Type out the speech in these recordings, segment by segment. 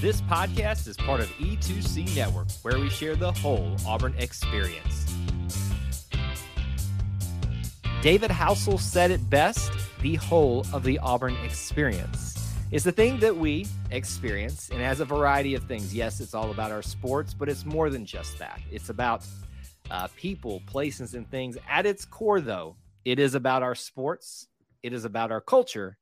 This podcast is part of E2C Network, where we share the whole Auburn experience. David Housel said it best the whole of the Auburn experience is the thing that we experience and has a variety of things. Yes, it's all about our sports, but it's more than just that. It's about uh, people, places, and things. At its core, though, it is about our sports, it is about our culture,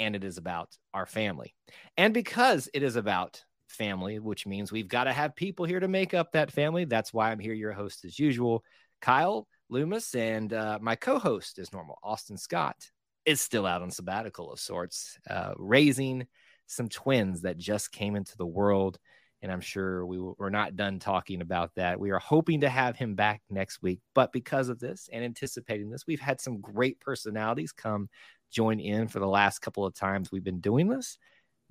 and it is about our family. And because it is about family, which means we've got to have people here to make up that family. That's why I'm here, your host as usual, Kyle Loomis, and uh, my co-host, as normal, Austin Scott, is still out on sabbatical of sorts, uh, raising some twins that just came into the world. And I'm sure we we're not done talking about that. We are hoping to have him back next week. But because of this and anticipating this, we've had some great personalities come join in for the last couple of times we've been doing this.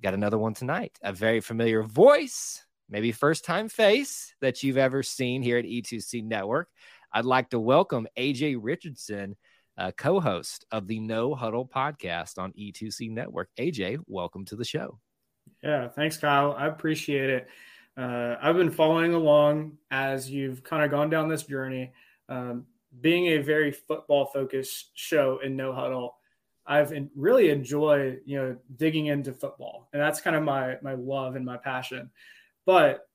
Got another one tonight. A very familiar voice, maybe first time face that you've ever seen here at E2C Network. I'd like to welcome AJ Richardson, uh, co host of the No Huddle podcast on E2C Network. AJ, welcome to the show. Yeah, thanks, Kyle. I appreciate it. Uh, I've been following along as you've kind of gone down this journey. Um, being a very football focused show in No Huddle, I've really enjoyed, you know, digging into football, and that's kind of my my love and my passion. But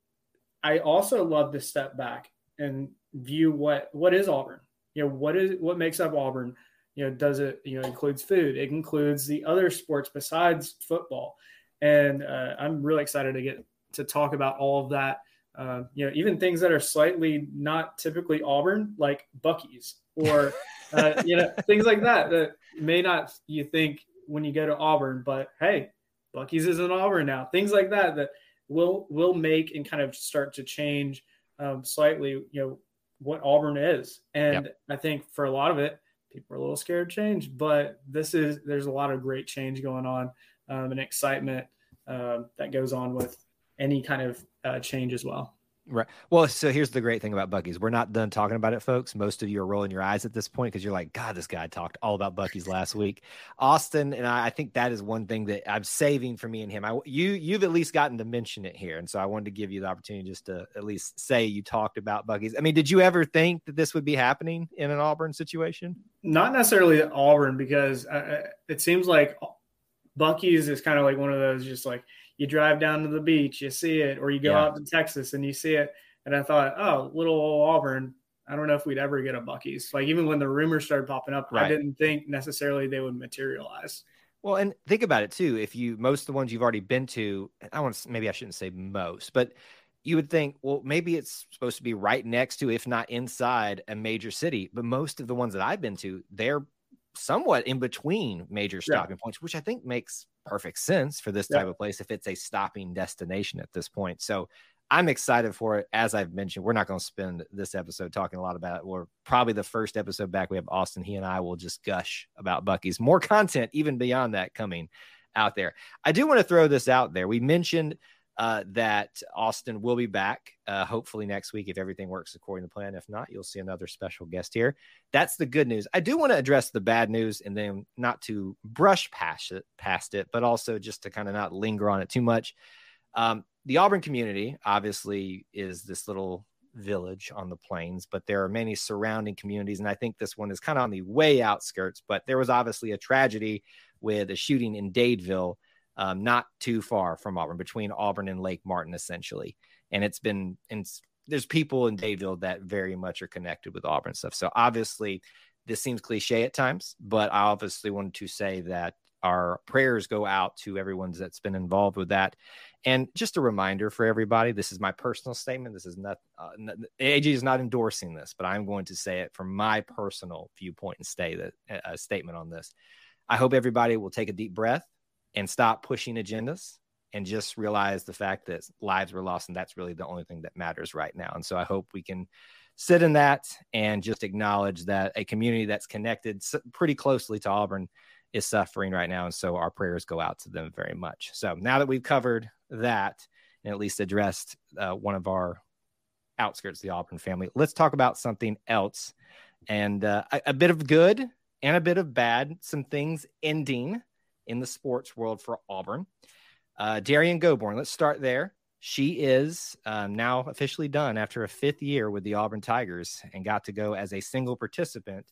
I also love to step back and view what what is Auburn. You know, what is what makes up Auburn. You know, does it you know includes food? It includes the other sports besides football, and uh, I'm really excited to get to talk about all of that. Uh, you know, even things that are slightly not typically Auburn, like Buc-ee's or uh, you know things like that that may not you think when you go to Auburn, but hey, Buc-ee's is in Auburn now. Things like that that will will make and kind of start to change um, slightly. You know what Auburn is, and yep. I think for a lot of it, people are a little scared to change. But this is there's a lot of great change going on um, and excitement um, that goes on with any kind of uh, change as well. Right. Well, so here's the great thing about Buc-ee's. We're not done talking about it, folks. Most of you are rolling your eyes at this point because you're like, God, this guy talked all about Buc-ee's last week. Austin and I, I think that is one thing that I'm saving for me and him. I, you, you've at least gotten to mention it here, and so I wanted to give you the opportunity just to at least say you talked about Buc-ee's. I mean, did you ever think that this would be happening in an Auburn situation? Not necessarily Auburn, because uh, it seems like Buc-ee's is kind of like one of those just like you drive down to the beach, you see it, or you go yeah. out to Texas and you see it. And I thought, oh, little old Auburn. I don't know if we'd ever get a Buc-ee's. Like even when the rumors started popping up, right. I didn't think necessarily they would materialize. Well, and think about it too. If you most of the ones you've already been to, I want to maybe I shouldn't say most, but you would think, well, maybe it's supposed to be right next to, if not inside, a major city. But most of the ones that I've been to, they're somewhat in between major stopping yeah. points, which I think makes perfect sense for this type of place if it's a stopping destination at this point. So I'm excited for it. As I've mentioned, we're not going to spend this episode talking a lot about it. We're probably the first episode back. We have Austin. He and I will just gush about Buc-ee's. More content, even beyond that, coming out there. I do want to throw this out there. We mentioned uh, that Austin will be back uh, hopefully next week if everything works according to plan. If not, you'll see another special guest here. That's the good news. I do want to address the bad news and then not to brush past it, past it, but also just to kind of not linger on it too much. Um, the Auburn community obviously is this little village on the plains, but there are many surrounding communities. And I think this one is kind of on the way outskirts, but there was obviously a tragedy with a shooting in Dadeville um, not too far from Auburn, between Auburn and Lake Martin, essentially. And it's been, and there's people in Dadeville that very much are connected with Auburn stuff. So obviously, this seems cliche at times, but I obviously wanted to say that our prayers go out to everyone that's been involved with that. And just a reminder for everybody this is my personal statement. This is not, uh, AG is not endorsing this, but I'm going to say it from my personal viewpoint and stay that a statement on this. I hope everybody will take a deep breath and stop pushing agendas and just realize the fact that lives were lost and that's really the only thing that matters right now. And so i hope we can sit in that and just acknowledge that a community that's connected pretty closely to auburn is suffering right now. And so our prayers go out to them very much. So now that we've covered that and at least addressed uh, one of our outskirts of the auburn family let's talk about something else. And uh, a, a bit of good and a bit of bad some things ending in the sports world for Auburn. Uh, Derrian Gobourne, let's start there. She is um, now officially done after a fifth year with the Auburn Tigers and got to go as a single participant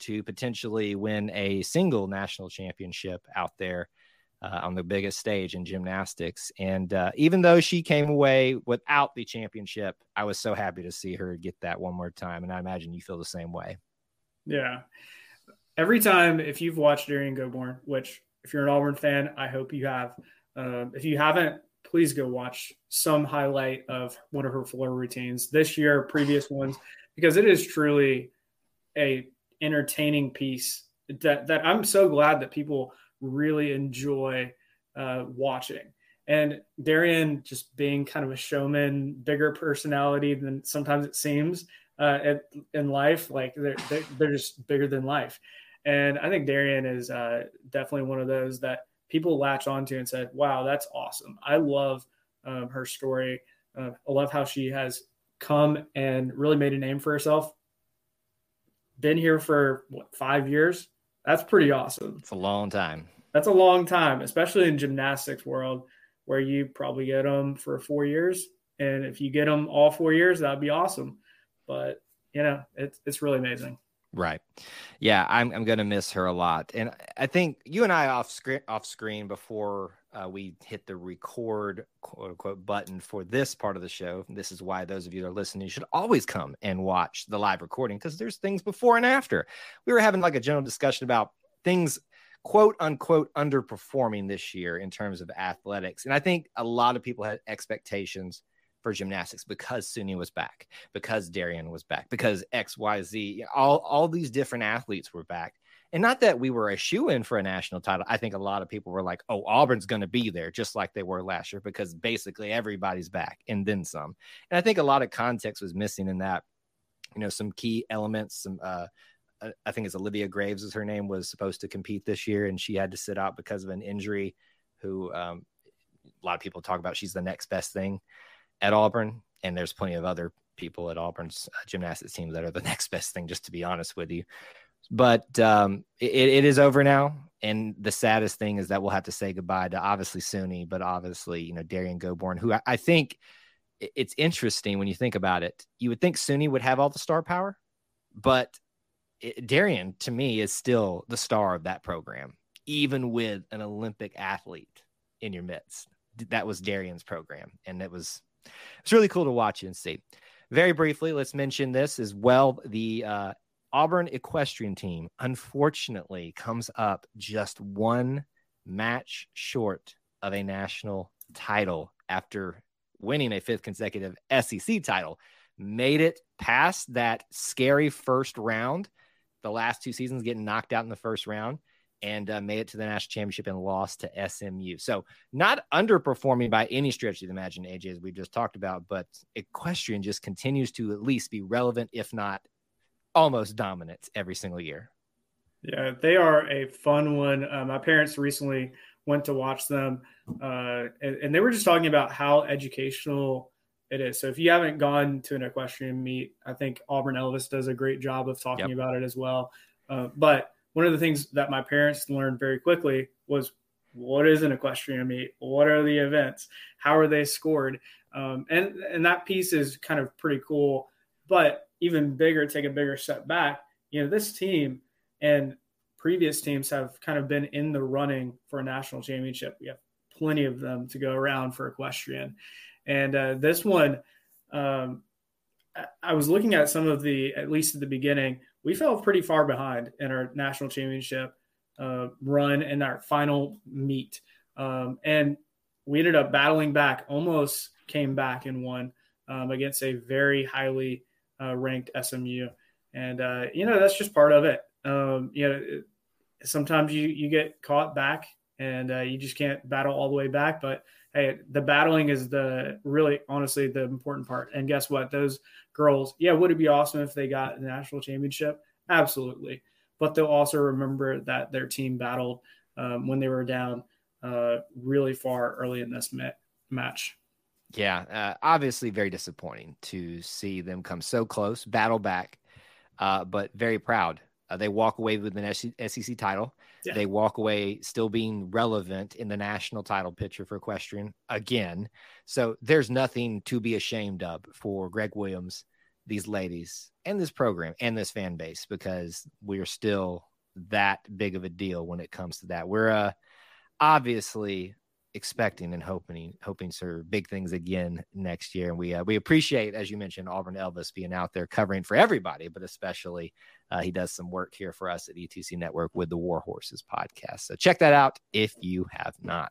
to potentially win a single national championship out there uh, on the biggest stage in gymnastics. And uh, even though she came away without the championship, I was so happy to see her get that one more time. And I imagine you feel the same way. Yeah. Every time, if you've watched Derrian Gobourne, which if you're an Auburn fan, I hope you have. Um, if you haven't, please go watch some highlight of one of her floor routines this year, previous ones, because it is truly a entertaining piece that that I'm so glad that people really enjoy uh, watching. And Derrian just being kind of a showman, bigger personality than sometimes it seems uh, in life. Like they're, they're, they're just bigger than life. And I think Derrian is uh, definitely one of those that people latch onto and said, wow, that's awesome. I love um, her story. Uh, I love how she has come and really made a name for herself. Been here for what, five years? That's pretty awesome. It's a long time. That's a long time, especially in gymnastics world, where you probably get them for four years. And if you get them all four years, that'd be awesome. But you know, it's it's really amazing. Right. Yeah, I'm I'm gonna miss her a lot, and I think you and I off screen off screen before uh, we hit the record quote unquote button for this part of the show. This is why those of you that are listening should always come and watch the live recording because there's things before and after. We were having like a general discussion about things quote unquote underperforming this year in terms of athletics, and I think a lot of people had expectations for gymnastics because Suni was back, because Derrian was back, because XYZ, all, all these different athletes were back. And not that we were a shoe in for a national title. I think a lot of people were like, oh, Auburn's going to be there, just like they were last year, because basically everybody's back and then some. And I think a lot of context was missing in that. You know, some key elements, some, uh, I think it's Olivia Greaves, is her name, was supposed to compete this year, and she had to sit out because of an injury. Who um, a lot of people talk about she's the next best thing at Auburn, and there's plenty of other people at Auburn's uh, gymnastics team that are the next best thing. Just to be honest with you, but um, it, it is over now. And the saddest thing is that we'll have to say goodbye to obviously Suni, but obviously you know Derrian Gobourne, who I, I think it's interesting when you think about it. You would think Suni would have all the star power, but it, Derrian to me is still the star of that program, even with an Olympic athlete in your midst. That was Derrian's program, and it was it's really cool to watch and see. Very briefly, let's mention this as well. The uh, Auburn equestrian team, unfortunately, comes up just one match short of a national title after winning a fifth consecutive SEC title. Made it past that scary first round, the last two seasons getting knocked out in the first round and uh, made it to the national championship and lost to SMU. So not underperforming by any stretch of the imagination, AJ, as we've just talked about, but equestrian just continues to at least be relevant, if not almost dominant every single year. Yeah, they are a fun one. Uh, my parents recently went to watch them, uh, and, and, they were just talking about how educational it is. So if you haven't gone to an equestrian meet, I think Auburn Elvis does a great job of talking yep. about it as well. Uh, but one of the things that my parents learned very quickly was what is an equestrian meet? What are the events? How are they scored? Um, and and that piece is kind of pretty cool. But even bigger, take a bigger step back. You know, this team and previous teams have kind of been in the running for a national championship. We have plenty of them to go around for equestrian, and uh, this one, um, I was looking at some of the at least at the beginning we fell pretty far behind in our national championship uh, run in our final meet. Um, and we ended up battling back, almost came back and won um, against a very highly uh, ranked SMU. And, uh, you know, that's just part of it. Um, you know, sometimes you, you get caught back and uh, you just can't battle all the way back. But hey, the battling is the really, honestly, the important part. And guess what? Those girls, yeah, would it be awesome if they got the national championship? Absolutely. But they'll also remember that their team battled um, when they were down uh, really far early in this ma- match. Yeah, uh, obviously very disappointing to see them come so close, battle back, uh, but very proud Uh, they walk away with an SEC title. Yeah. They walk away still being relevant in the national title picture for equestrian again. So there's nothing to be ashamed of for Greg Williams, these ladies, and this program and this fan base because we're still that big of a deal when it comes to that. We're uh, obviously expecting and hoping hoping for big things again next year. And we uh, we appreciate, as you mentioned, Auburn Elvis being out there covering for everybody, but especially uh, he does some work here for us at E2C Network with the War Horses podcast. So check that out if you have not.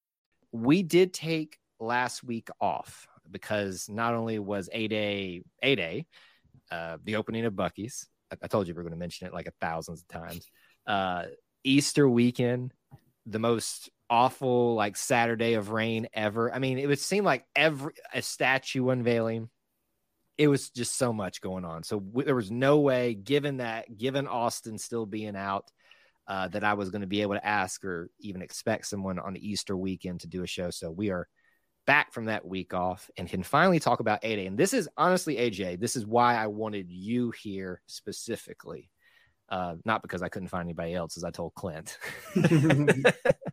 we did take last week off because not only was a day a day uh, the opening of buc-ee's I, I, told you we are going to mention it like a thousands of times uh, easter weekend the most awful like saturday of rain ever. I mean it would seem like every a statue unveiling. It was just so much going on. So there was no way given that given austin still being out uh, that I was going to be able to ask or even expect someone on the Easter weekend to do a show. So we are back from that week off and can finally talk about A Day. And this is honestly, AJ, this is why I wanted you here specifically. Uh, not because I couldn't find anybody else, as I told Clint.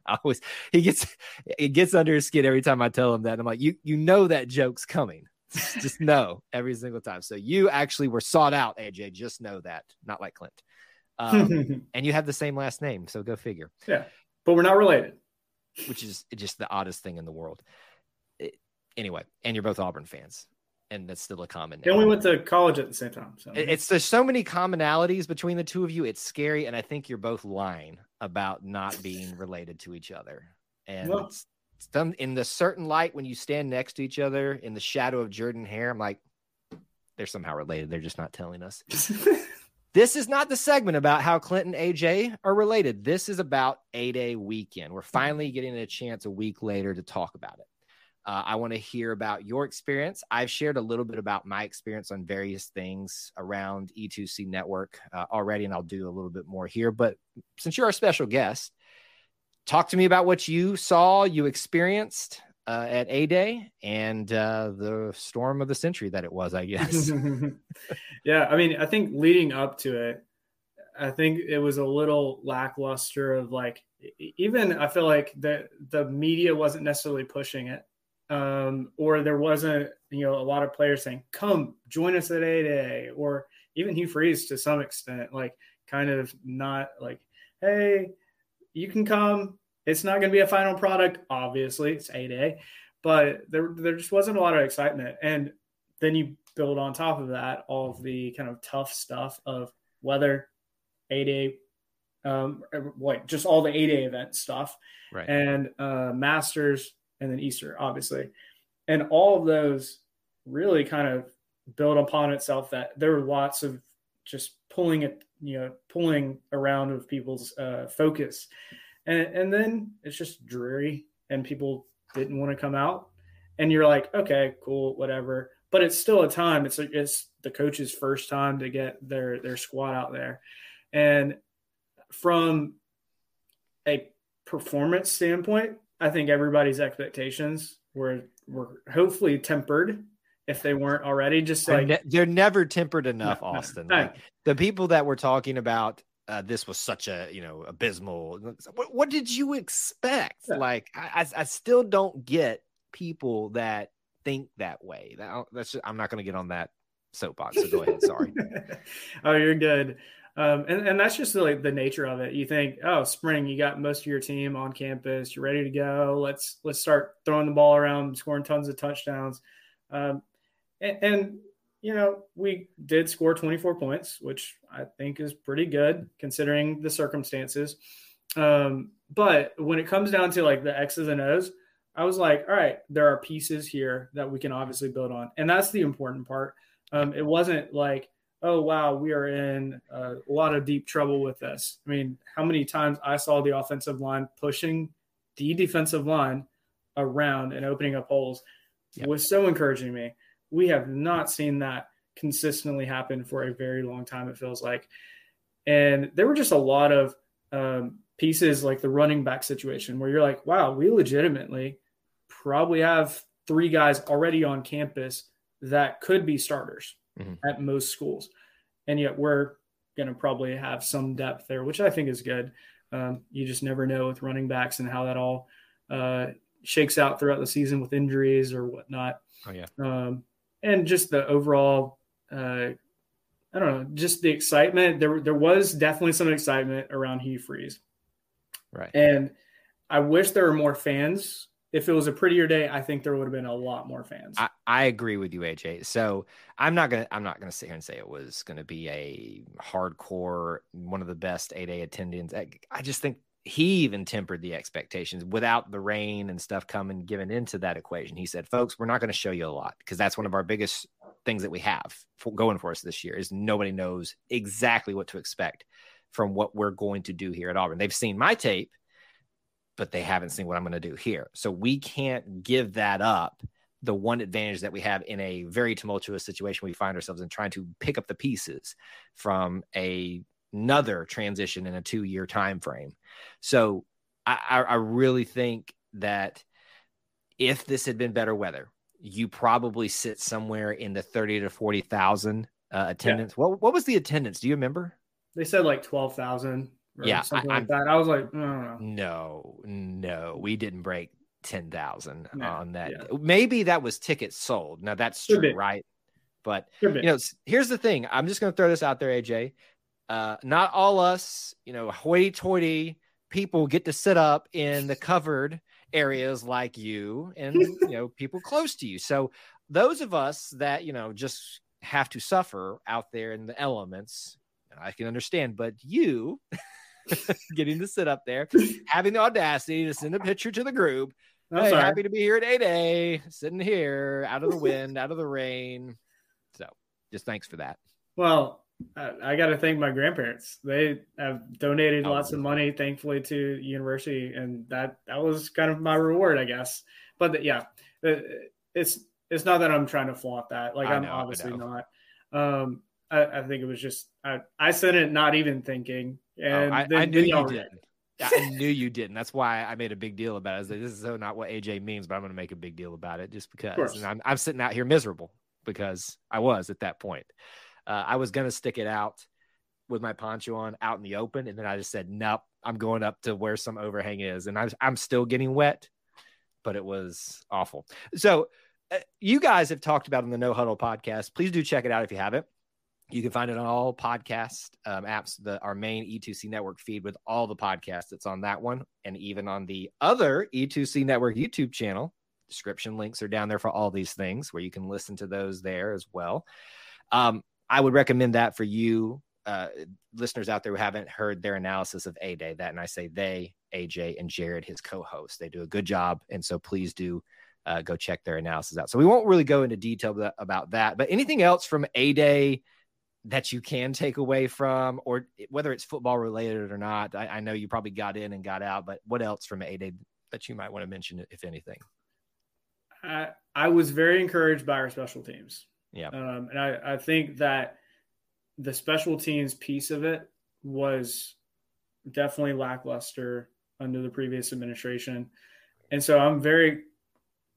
I always he gets it gets under his skin every time I tell him that. And I'm like, you you know that joke's coming. just know every single time. So you actually were sought out, AJ. Just know that. Not like Clint. Um, and you have the same last name, so go figure. Yeah, but we're not related, which is just the oddest thing in the world. It, anyway, and you're both Auburn fans, and that's still a common. Name. And we went to college at the same time. So it, it's there's so many commonalities between the two of you. It's scary, and I think you're both lying about not being related to each other. And well, it's, it's done in the certain light when you stand next to each other in the shadow of Jordan-Hare. I'm like, they're somehow related. They're just not telling us. This is not the segment about how Clint and AJ are related. This is about a day weekend. We're finally getting a chance a week later to talk about it. Uh, I want to hear about your experience. I've shared a little bit about my experience on various things around E2C Network uh, already, and I'll do a little bit more here. But since you're our special guest, talk to me about what you saw, you experienced, uh, at A Day and uh, the storm of the century that it was, I guess. yeah, I mean, I think leading up to it, I think it was a little lackluster of like, even I feel like the the media wasn't necessarily pushing it, um, or there wasn't you know a lot of players saying, "Come join us at A Day," or even Hugh Freeze to some extent, like kind of not like, "Hey, you can come, it's not going to be a final product, obviously. It's A Day, but there, there just wasn't a lot of excitement. And then you build on top of that all of the kind of tough stuff of weather, A Day, um, like just all the A Day event stuff, right. and uh, Masters, and then Easter, obviously. And all of those really kind of build upon itself that there were lots of just pulling it, you know, pulling around of people's uh, focus and and then it's just dreary and people didn't want to come out. And you're like okay cool whatever. But it's still a time. It's it's the coach's first time to get their their squad out there. And from a performance standpoint i think everybody's expectations were were hopefully tempered if they weren't already. Just like they're, ne- they're never tempered enough austin no, no. like the people that we're talking about uh, this was such a you know abysmal. What, what did you expect? Yeah. Like I, I still don't get people that think that way. That, that's just, I'm not going to get on that soapbox. So go ahead. Sorry. oh, you're good. Um, and, and that's just like the nature of it. You think, oh, spring, you got most of your team on campus, you're ready to go. Let's let's start throwing the ball around, scoring tons of touchdowns. Um, and, and you know, we did score 24 points, which I think is pretty good considering the circumstances. Um, but when it comes down to like the X's and O's, I was like, all right, there are pieces here that we can obviously build on. And that's the important part. Um, it wasn't like, oh wow, we are in a lot of deep trouble with this. I mean, how many times I saw the offensive line pushing the defensive line around and opening up holes yep. was so encouraging to me. We have not seen that consistently happen for a very long time, it feels like. And there were just a lot of um, pieces like the running back situation where you're like, wow, we legitimately probably have three guys already on campus that could be starters mm-hmm. at most schools. And yet we're going to probably have some depth there, which I think is good. Um, you just never know with running backs and how that all uh, shakes out throughout the season with injuries or whatnot. Oh, yeah. Um, and just the overall, uh, I don't know, just the excitement. There, there was definitely some excitement around Hugh Freeze. Right. And I wish there were more fans if it was a prettier day, I think there would have been a lot more fans. I, I agree with you, AJ. So I'm not gonna I'm not gonna sit here and say it was gonna be a hardcore one of the best A Day attendance. I, I just think he even tempered the expectations without the rain and stuff coming given into that equation. He said, "Folks, we're not going to show you a lot because that's one of our biggest things that we have for going for us this year is nobody knows exactly what to expect from what we're going to do here at Auburn. They've seen my tape but they haven't seen what I'm going to do here. So we can't give that up. The one advantage that we have in a very tumultuous situation we find ourselves in trying to pick up the pieces from a, another transition in a two year time frame. So I, I really think that if this had been better weather, you probably sit somewhere in the 30 to 40,000 uh, attendance. Yeah. What, what was the attendance? Do you remember? They said like 12,000 yeah, something I, like that. I was like, no, no, no, we didn't break ten thousand no, on that. Yeah. Maybe that was tickets sold. Now that's true, right? But you know, here's the thing. I'm just going to throw this out there, AJ. Uh, not all us, you know, hoity-toity people get to sit up in the covered areas like you and you know people close to you. So those of us that you know just have to suffer out there in the elements, I can understand. But you. getting to sit up there, having the audacity to send a picture to the group. I'm hey, happy to be here at A Day, sitting here out of the wind, out of the rain. So just thanks for that. Well, I got to thank my grandparents. They have donated oh, lots of money, thankfully, to the university, and that that was kind of my reward, I guess. But yeah, it's it's not that I'm trying to flaunt that. Like I I'm know, obviously not. Um, I, I, think it was just I, I said it not even thinking, Oh, and oh, I, I, knew you didn't. I knew you didn't. That's why I made a big deal about it. I was like, this is so not what AJ means, but I'm going to make a big deal about it just because. And I'm, I'm sitting out here miserable because I was at that point. Uh, I was to stick it out with my poncho on out in the open. And then I just said, nope, I'm going up to where some overhang is. And I, I'm still getting wet, but it was awful. So, uh, you guys have talked about in the No Huddle podcast. Please do check it out if you haven't. You can find it on all podcast um, apps, the our main E2C network feed with all the podcasts that's on that one, and even on the other E2C network YouTube channel. Description links are down there for all these things where you can listen to those there as well. Um, I would recommend that for you uh, listeners out there who haven't heard their analysis of A Day. That, and I say they, AJ and Jared, his co-host, they do a good job, and so please do uh, go check their analysis out. So we won't really go into detail about that, but anything else from A Day that you can take away from, or whether it's football related or not. I, I know you probably got in and got out, but what else from A Day that you might want to mention, if anything? I, I was very encouraged by our special teams. Yeah. Um, and I, I think that the special teams piece of it was definitely lackluster under the previous administration. And so I'm very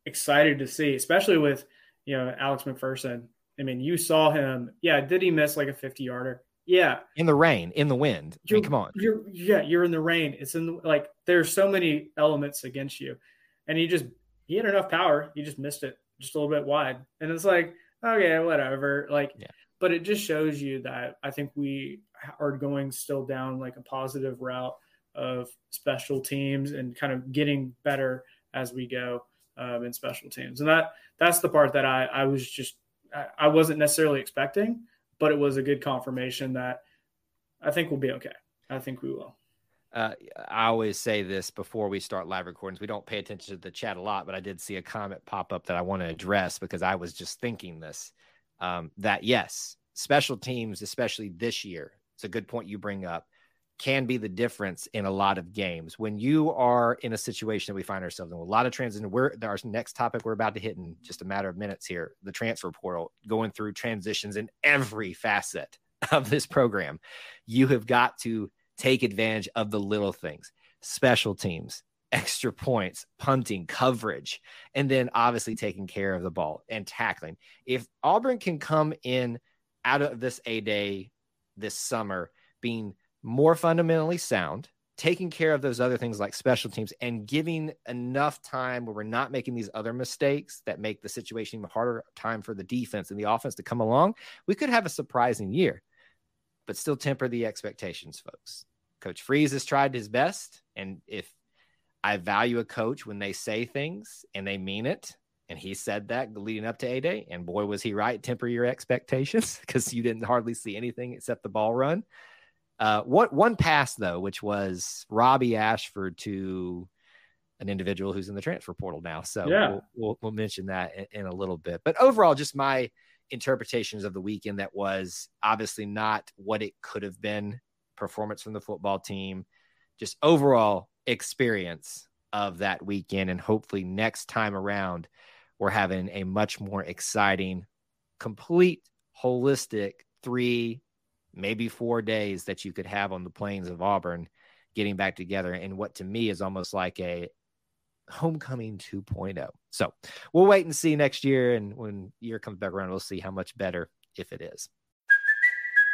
excited to see, especially with, you know, Alex McPherson I mean, you saw him. Yeah, did he miss like a 50 yarder? Yeah. In the rain, in the wind. I mean, come on. You're yeah, you're in the rain. It's in the, like there's so many elements against you. And he just he had enough power. He just missed it just a little bit wide. And it's like, okay, whatever. Like yeah. but it just shows you that I think we are going still down like a positive route of special teams and kind of getting better as we go um, in special teams. And that that's the part that I I was just I wasn't necessarily expecting, but it was a good confirmation that I think we'll be okay. I think we will. Uh, I always say this before we start live recordings. We don't pay attention to the chat a lot, but I did see a comment pop up that I want to address because I was just thinking this um, that yes, special teams, especially this year, it's a good point you bring up, can be the difference in a lot of games. When you are in a situation that we find ourselves in, a lot of transition, we're our next topic we're about to hit in just a matter of minutes here, the transfer portal, going through transitions in every facet of this program. You have got to take advantage of the little things, special teams, extra points, punting, coverage, and then obviously taking care of the ball and tackling. If Auburn can come in out of this A day this summer being more fundamentally sound, taking care of those other things like special teams and giving enough time where we're not making these other mistakes that make the situation even harder time for the defense and the offense to come along, we could have a surprising year. But still temper the expectations, folks. Coach Freeze has tried his best. And if I value a coach when they say things and they mean it. And he said that leading up to A Day. And boy, was he right. Temper your expectations because you didn't hardly see anything except the ball run. Uh, what one pass though, which was Robbie Ashford to an individual who's in the transfer portal now. So yeah. we'll, we'll, we'll mention that in, in, a little bit. But overall, just my interpretations of the weekend that was obviously not what it could have been. Performance from the football team, just overall experience of that weekend. And hopefully, next time around, we're having a much more exciting, complete, holistic three, maybe four days that you could have on the plains of Auburn getting back together and what to me is almost like a homecoming 2.0. So we'll wait and see next year. And when year comes back around, we'll see how much better if it is.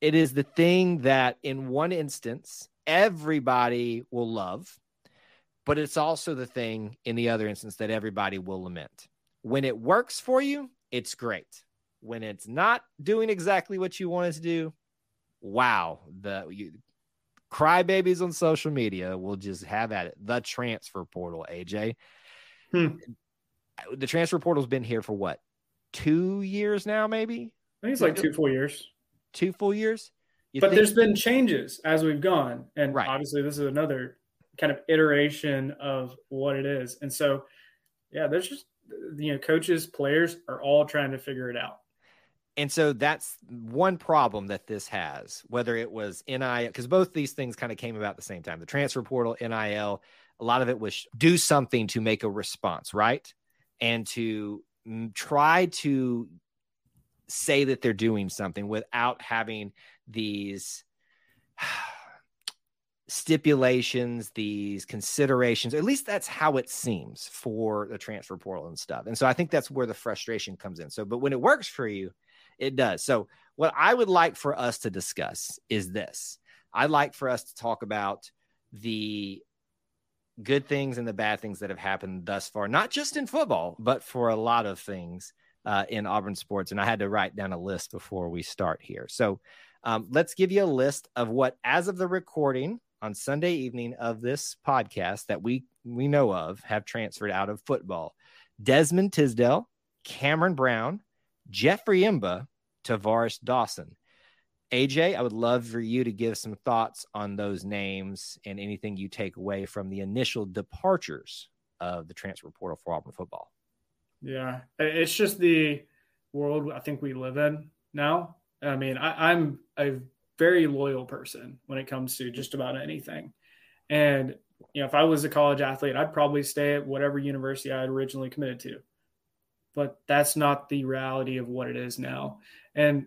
It is the thing that, in one instance, everybody will love, but it's also the thing in the other instance that everybody will lament. When it works for you, it's great. When it's not doing exactly what you wanted to do, wow, the you, crybabies on social media will just have at it. The transfer portal, AJ. Hmm. The transfer portal's been here for what? Two years now, maybe? I think it's like two, four years two full years. You but think- there's been changes as we've gone, and right. obviously this is another kind of iteration of what it is. And so, yeah, there's just you know, coaches, players are all trying to figure it out. And so that's one problem that this has, whether it was NIL, because both these things kind of came about at the same time. The transfer portal, NIL, a lot of it was do something to make a response, right? And to try to say that they're doing something without having these stipulations, these considerations. At least that's how it seems for the transfer portal and stuff. And so I think that's where the frustration comes in. So, but when it works for you, it does. So, what I would like for us to discuss is this I'd like for us to talk about the good things and the bad things that have happened thus far, not just in football, but for a lot of things uh, in Auburn sports. And I had to write down a list before we start here. So um, let's give you a list of what, as of the recording on Sunday evening of this podcast that we we know of, have transferred out of football. Desmond Tisdale, Cameron Brown, Jeffrey M'ba, Tar'Varish Dawson. AJ, I would love for you to give some thoughts on those names and anything you take away from the initial departures of the transfer portal for Auburn football. Yeah, it's just the world I think we live in now. I mean, I, I'm a very loyal person when it comes to just about anything. And, you know, if I was a college athlete, I'd probably stay at whatever university I had originally committed to. But that's not the reality of what it is now. And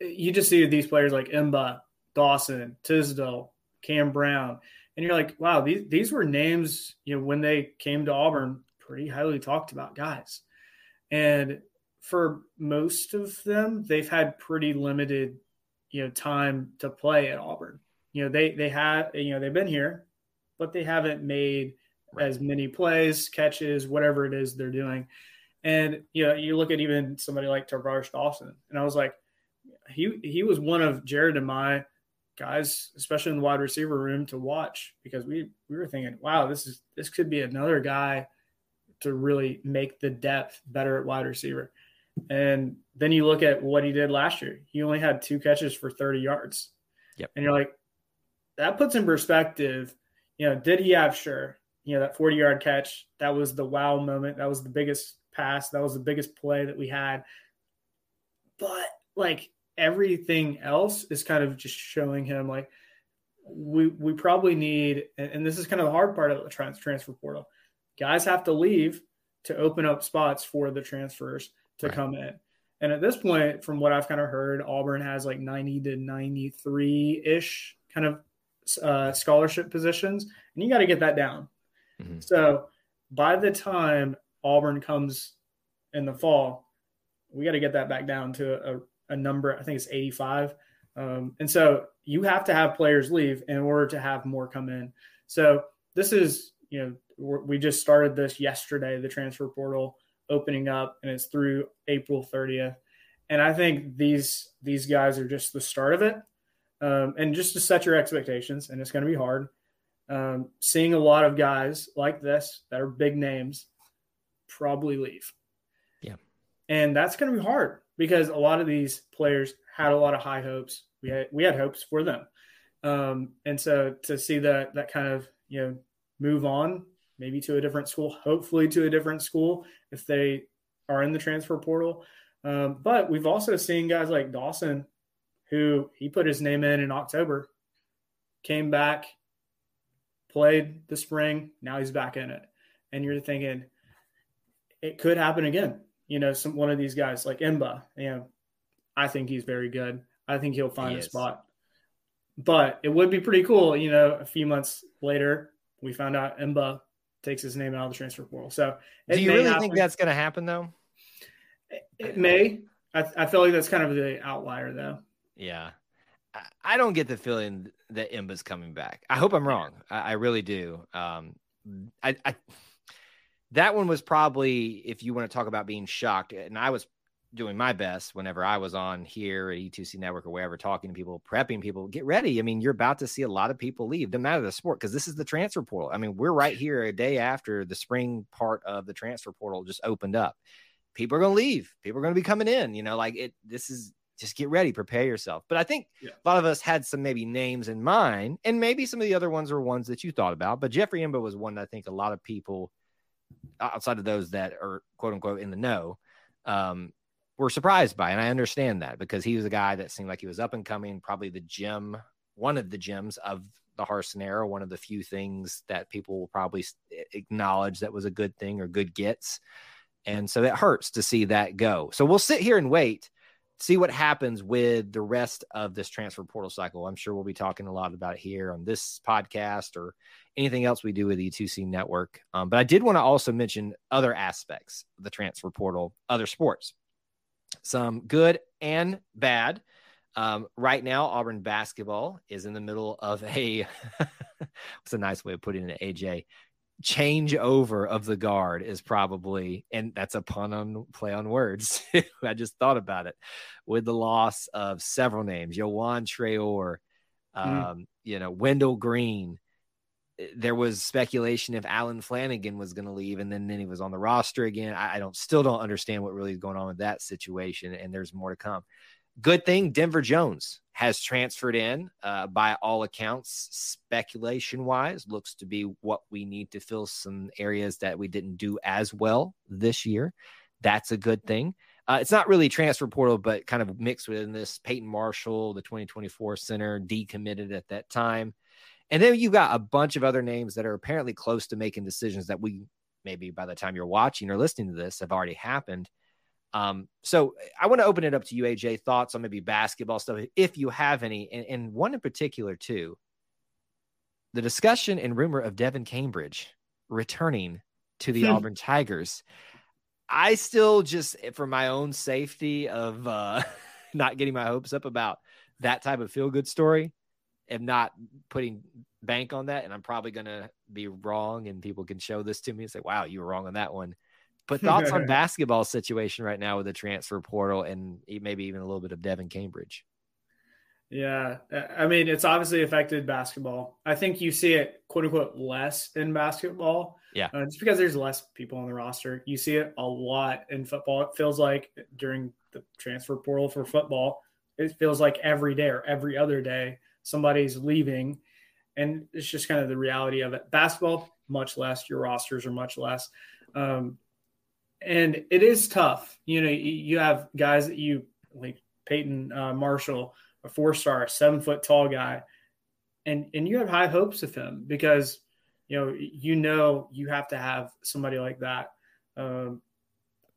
you just see these players like M'ba, Dawson, Tisdale, Cam Brown, and you're like, wow, these, these were names, you know, when they came to Auburn pretty highly talked about guys. And for most of them, they've had pretty limited, you know, time to play at Auburn. You know, they they have, you know, they've been here, but they haven't made right. as many plays, catches, whatever it is they're doing. And you know, you look at even somebody like Tar'Varish Dawson, and I was like, he he was one of Jared and my guys, especially in the wide receiver room, to watch because we we were thinking, wow, this is this could be another guy to really make the depth better at wide receiver. And then you look at what he did last year. He only had two catches for 30 yards. Yep. And you're like, that puts in perspective, you know, did he have sure, you know, that 40 yard catch? That was the wow moment. That was the biggest pass. That was the biggest play that we had. But like everything else is kind of just showing him like we we probably need and, this is kind of the hard part of the trans, transfer portal. Guys have to leave to open up spots for the transfers to right. come in. And at this point, from what I've kind of heard, Auburn has like 90 to 93 ish kind of uh, scholarship positions, and you got to get that down. Mm-hmm. So by the time Auburn comes in the fall, we got to get that back down to a, a number. I think it's 85. Um, and so you have to have players leave in order to have more come in. So this is, you know, we just started this yesterday, the transfer portal opening up, and it's through April 30th. And I think these these guys are just the start of it. Um, and just to set your expectations, and it's going to be hard. Um, seeing a lot of guys like this that are big names probably leave. Yeah. And that's going to be hard because a lot of these players had a lot of high hopes. We had we had hopes for them. Um, and so to see that that kind of, you know, move on maybe to a different school, hopefully to a different school if they are in the transfer portal. Um, but we've also seen guys like Dawson, who he put his name in in October, came back, played the spring. Now he's back in it. And you're thinking, it could happen again. You know, some one of these guys like M'ba, you know, I think he's very good. I think he'll find he a is. spot. But it would be pretty cool, you know, a few months later, we found out M'ba takes his name out of the transfer portal. So, do you really think that's going to happen, though? It, it may. I, I, feel like that's kind of the outlier, though. Yeah, I, I don't get the feeling that M'ba's coming back. I hope I'm wrong. I, I really do. Um, I, I that one was probably if you want to talk about being shocked, and I was doing my best whenever I was on here at E2C Network or wherever, talking to people, prepping people. Get ready. I mean, you're about to see a lot of people leave, no matter the sport, because this is the transfer portal. I mean, we're right here a day after the spring part of the transfer portal just opened up. People are going to leave. People are going to be coming in. You know, like it. This is just get ready, prepare yourself. But I think yeah. a lot of us had some maybe names in mind, and maybe some of the other ones were ones that you thought about. But Jeffrey M'ba was one that I think a lot of people outside of those that are quote unquote in the know um, were surprised by. And I understand that because he was a guy that seemed like he was up and coming, probably the gem, one of the gems of the Harsin era, one of the few things that people will probably acknowledge that was a good thing or good gets. And so it hurts to see that go. So we'll sit here and wait, see what happens with the rest of this transfer portal cycle. I'm sure we'll be talking a lot about it here on this podcast or anything else we do with the E2C network. Um, but I did want to also mention other aspects of the transfer portal, other sports some good and bad. Um, right now, Auburn basketball is in the middle of a what's a nice way of putting it, AJ. Change over of the guard is probably, and that's a pun on play on words. I just thought about it with the loss of several names, Yohan Traore, mm. um, mm. you know, Wendell Green, there was speculation if Allen Flanigan was going to leave, and then, then he was on the roster again. I, I, don't still don't understand what really is going on with that situation, and there's more to come. Good thing Denver Jones has transferred in. Uh, by all accounts, speculation wise, looks to be what we need to fill some areas that we didn't do as well this year. That's a good thing. Uh, it's not really transfer portal, but kind of mixed within this. Peyton Marshall, the 2024 center, decommitted at that time. And then you've got a bunch of other names that are apparently close to making decisions that we maybe by the time you're watching or listening to this have already happened. Um, so I want to open it up to you, AJ. Thoughts on maybe basketball stuff, if you have any, and, and one in particular too. The discussion and rumor of Devan Cambridge returning to the hmm. Auburn Tigers. I still just, for my own safety of uh, not getting my hopes up about that type of feel good story, am not putting bank on that, and I'm probably going to be wrong, and people can show this to me and say, "Wow, you were wrong on that one." But thoughts on basketball situation right now with the transfer portal and maybe even a little bit of Devan Cambridge. Yeah, I mean it's obviously affected basketball. I think you see it quote unquote less in basketball. Yeah, uh, just because there's less people on the roster. You see it a lot in football. It feels like during the transfer portal for football, it feels like every day or every other day somebody's leaving, and it's just kind of the reality of it. Basketball, much less. Your rosters are much less. Um, and it is tough. You know, you have guys that you like Peyton uh, Marshall, a four star, seven foot tall guy, and and you have high hopes of him because you know you know you have to have somebody like that. Um,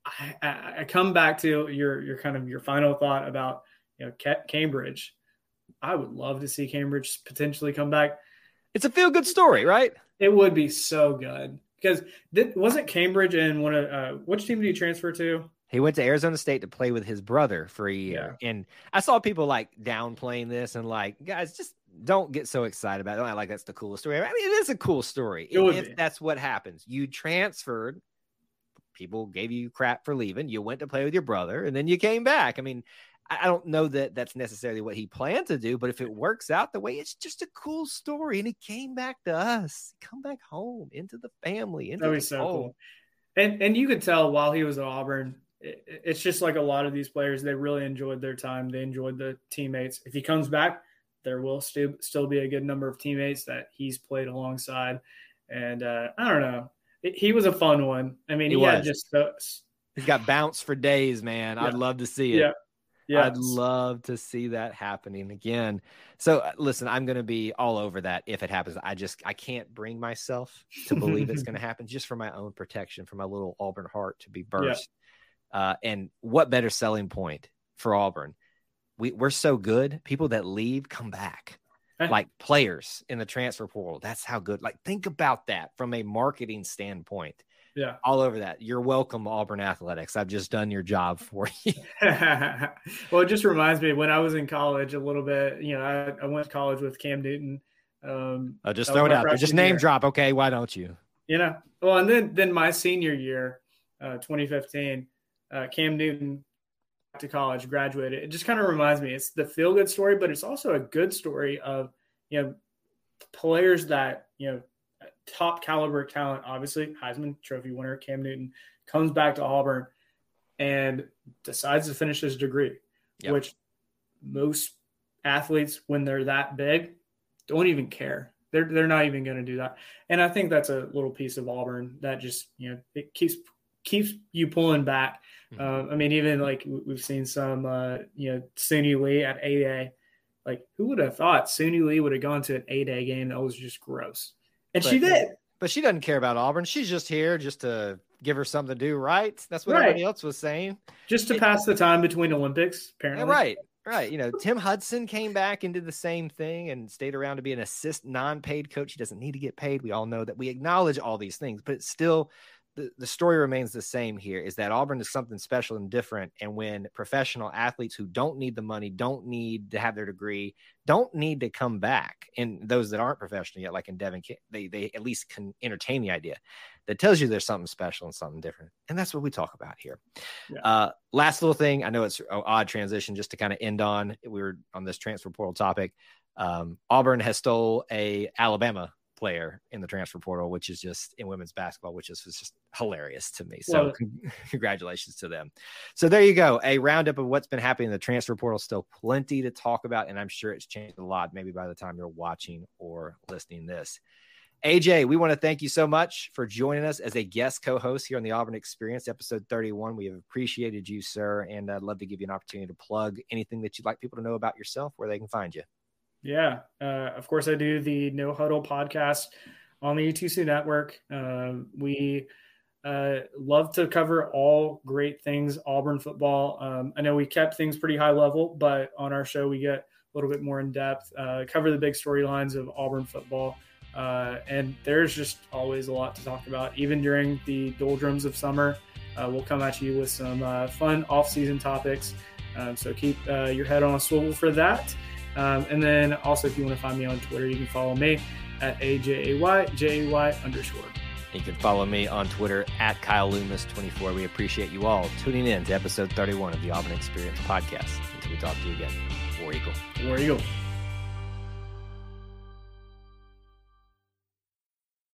I, I, come back to your your kind of your final thought about you know Cambridge. I would love to see Cambridge potentially come back. It's a feel good story, right? It would be so good because wasn't Cambridge in one of uh, which team did he transfer to? He went to Arizona State to play with his brother for a year, yeah. and I saw people like downplaying this and like, guys, just don't get so excited about it. Don't like that's the coolest story. I mean, it is a cool story if be. that's what happens. You transferred, people gave you crap for leaving. You went to play with your brother, and then you came back. I mean, I don't know that that's necessarily what he planned to do, but if it works out the way, it's just a cool story. And he came back to us, come back home into the family. Into That'd be so home. cool. And and you could tell while he was at Auburn, it, it's just like a lot of these players. They really enjoyed their time. They enjoyed the teammates. If he comes back, there will still still be a good number of teammates that he's played alongside. And uh, I don't know, it, he was a fun one. I mean, he, he had just. Uh, He's got bounce for days, man. Yeah. I'd love to see it. Yeah. Yes. I'd love to see that happening again. So uh, listen, I'm going to be all over that if it happens. I just I can't bring myself to believe it's going to happen just for my own protection, for my little Auburn heart to be burst. Yeah. Uh, and what better selling point for Auburn? We we're so good. People that leave come back. Like players in the transfer portal. That's how good. Like think about that from a marketing standpoint yeah. All over that. You're welcome, Auburn Athletics. I've just done your job for you. well, it just reminds me when I was in college a little bit, you know, I, I went to college with Cam Newton. Um, oh, just throw it out there. Just name year. drop. Okay. Why don't you? You know, well, and then, then my senior year, uh, 2015, uh, Cam Newton to college, graduated. It just kind of reminds me, it's the feel good story, but it's also a good story of, you know, players that, you know, top caliber talent, obviously Heisman Trophy winner Cam Newton comes back to Auburn and decides to finish his degree, yep. which most athletes, when they're that big, don't even care. They're they're not even going to do that. And I think that's a little piece of Auburn that just you know it keeps keeps you pulling back. Mm-hmm. Uh, I mean, even like we've seen some uh, you know Suni Lee at A A. Like, who would have thought Suni Lee would have gone to an A Day game that was just gross? And but, she did. But she doesn't care about Auburn. She's just here just to give her something to do, right? That's what right. everybody else was saying. Just to pass the time between Olympics, apparently. Right. Right. You know, Tim Hudson came back and did the same thing and stayed around to be an assist non-paid coach. He doesn't need to get paid. We all know that we acknowledge all these things, but it's still the, the story remains the same here is that Auburn is something special and different. And when professional athletes who don't need the money, don't need to have their degree, don't need to come back, and those that aren't professional yet, like in Devan, they, they at least can entertain the idea that tells you there's something special and something different. And that's what we talk about here. Yeah. Uh, last little thing I know it's an odd transition just to kind of end on. We were on this transfer portal topic. Um, Auburn has stole a Alabama player in the transfer portal, which is just in women's basketball, which is, just hilarious to me. So, well, congratulations to them. So, there you go. A roundup of what's been happening in the transfer portal. Still plenty to talk about. And I'm sure it's changed a lot, maybe by the time you're watching or listening this. AJ, we want to thank you so much for joining us as a guest co host here on the Auburn Experience, episode 31. We have appreciated you, sir. And I'd love to give you an opportunity to plug anything that you'd like people to know about yourself, where they can find you. Yeah, uh, of course I do the No Huddle podcast on the E2C network. Um, we uh, love to cover all great things Auburn football. Um, I know we kept things pretty high level, but on our show we get a little bit more in depth, uh, cover the big storylines of Auburn football. Uh, and there's just always a lot to talk about, even during the doldrums of summer. Uh, we'll come at you with some uh, fun off-season topics. Um, so keep your head on a swivel for that. Um, and then also, if you want to find me on Twitter, you can follow me at AJAY, underscore. You can follow me on Twitter at Kyle Loomis24. We appreciate you all tuning in to episode 31 of the Auburn Experience podcast. Until we talk to you again, War Eagle. War Eagle.